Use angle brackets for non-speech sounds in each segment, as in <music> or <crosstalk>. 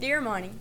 Dear Monty,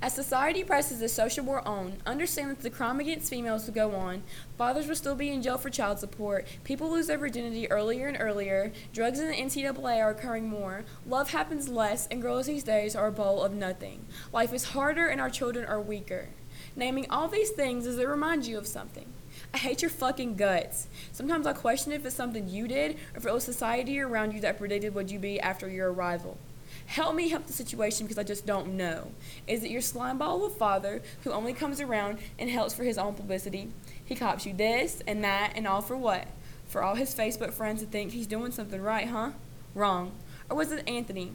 as society presses the social war on, understand that the crime against females will go on. Fathers will still be in jail for child support. People lose their virginity earlier and earlier. Drugs in the NCAA are occurring more. Love happens less, and girls these days are a bowl of nothing. Life is harder, and our children are weaker. Naming all these things does it remind you of something? I hate your fucking guts. Sometimes I question if it's something you did or if it was society around you that predicted what you'd be after your arrival. Help me help the situation because I just don't know. Is it your slime ball of a father who only comes around and helps for his own publicity? He cops you this and that and all for what? For all his Facebook friends to think he's doing something right, huh? Wrong. Or was it Anthony?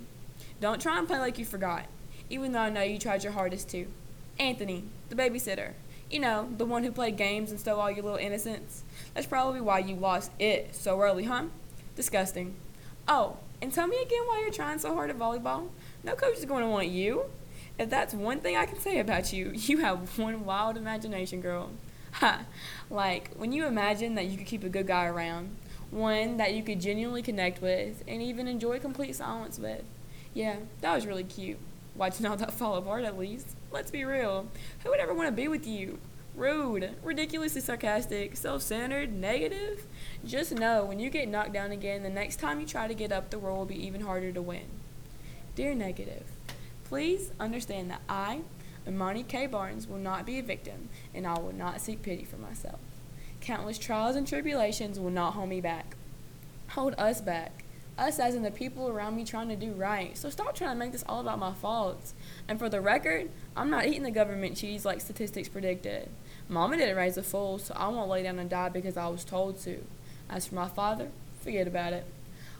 Don't try and play like you forgot, even though I know you tried your hardest to. Anthony, the babysitter. You know, the one who played games and stole all your little innocence. That's probably why you lost it so early, huh? Disgusting. Oh, and tell me again why you're trying so hard at volleyball. No coach is going to want you. If that's one thing I can say about you, <laughs> you have one wild imagination, girl. Ha! Like, when you imagine that you could keep a good guy around, one that you could genuinely connect with, and even enjoy complete silence with. Yeah, that was really cute. Watching all that fall apart, at least. Let's be real. Who would ever want to be with you? Rude, ridiculously sarcastic, self centered, negative. Just know when you get knocked down again, the next time you try to get up, the roll will be even harder to win. Dear Negative, please understand that I, Imani K. Barnes, will not be a victim, and I will not seek pity for myself. Countless trials and tribulations will not hold me back. Hold us back us as in the people around me trying to do right. So stop trying to make this all about my faults. And for the record, I'm not eating the government cheese like statistics predicted. Mama didn't raise a fool, so I won't lay down and die because I was told to. As for my father, forget about it.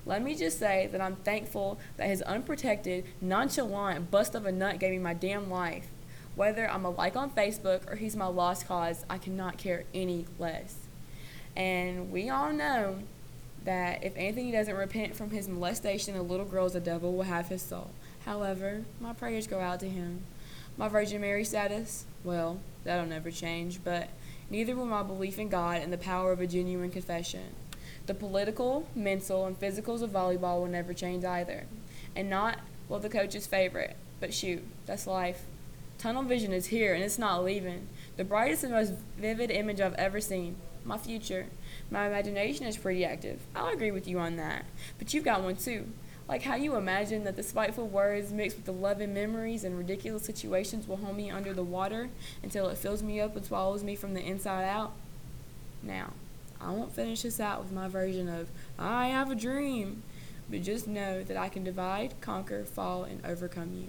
Let me just say that I'm thankful that his unprotected, nonchalant bust of a nut gave me my damn life. Whether I'm a like on Facebook or he's my lost cause, I cannot care any less. And we all know that if Anthony doesn't repent from his molestation of little girls, the devil will have his soul. However, my prayers go out to him. My Virgin Mary status, well, that'll never change, but neither will my belief in God and the power of a genuine confession. The political, mental, and physicals of volleyball will never change either. And not, well, the coach's favorite, but shoot, that's life. Tunnel vision is here and it's not leaving. The brightest and most vivid image I've ever seen my future. My imagination is pretty active. I'll agree with you on that. But you've got one too. Like how you imagine that the spiteful words mixed with the loving memories and ridiculous situations will hold me under the water until it fills me up and swallows me from the inside out. Now, I won't finish this out with my version of I have a dream, but just know that I can divide, conquer, fall, and overcome you.